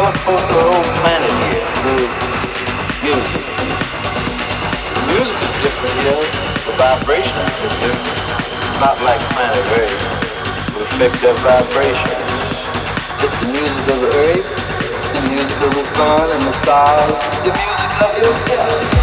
Teleport the whole planet here through music. The music is different here. The vibrations are different. Not like planet Earth. We effect of vibrations. It's the music of the earth, the music of the sun and the stars, the music of yourself.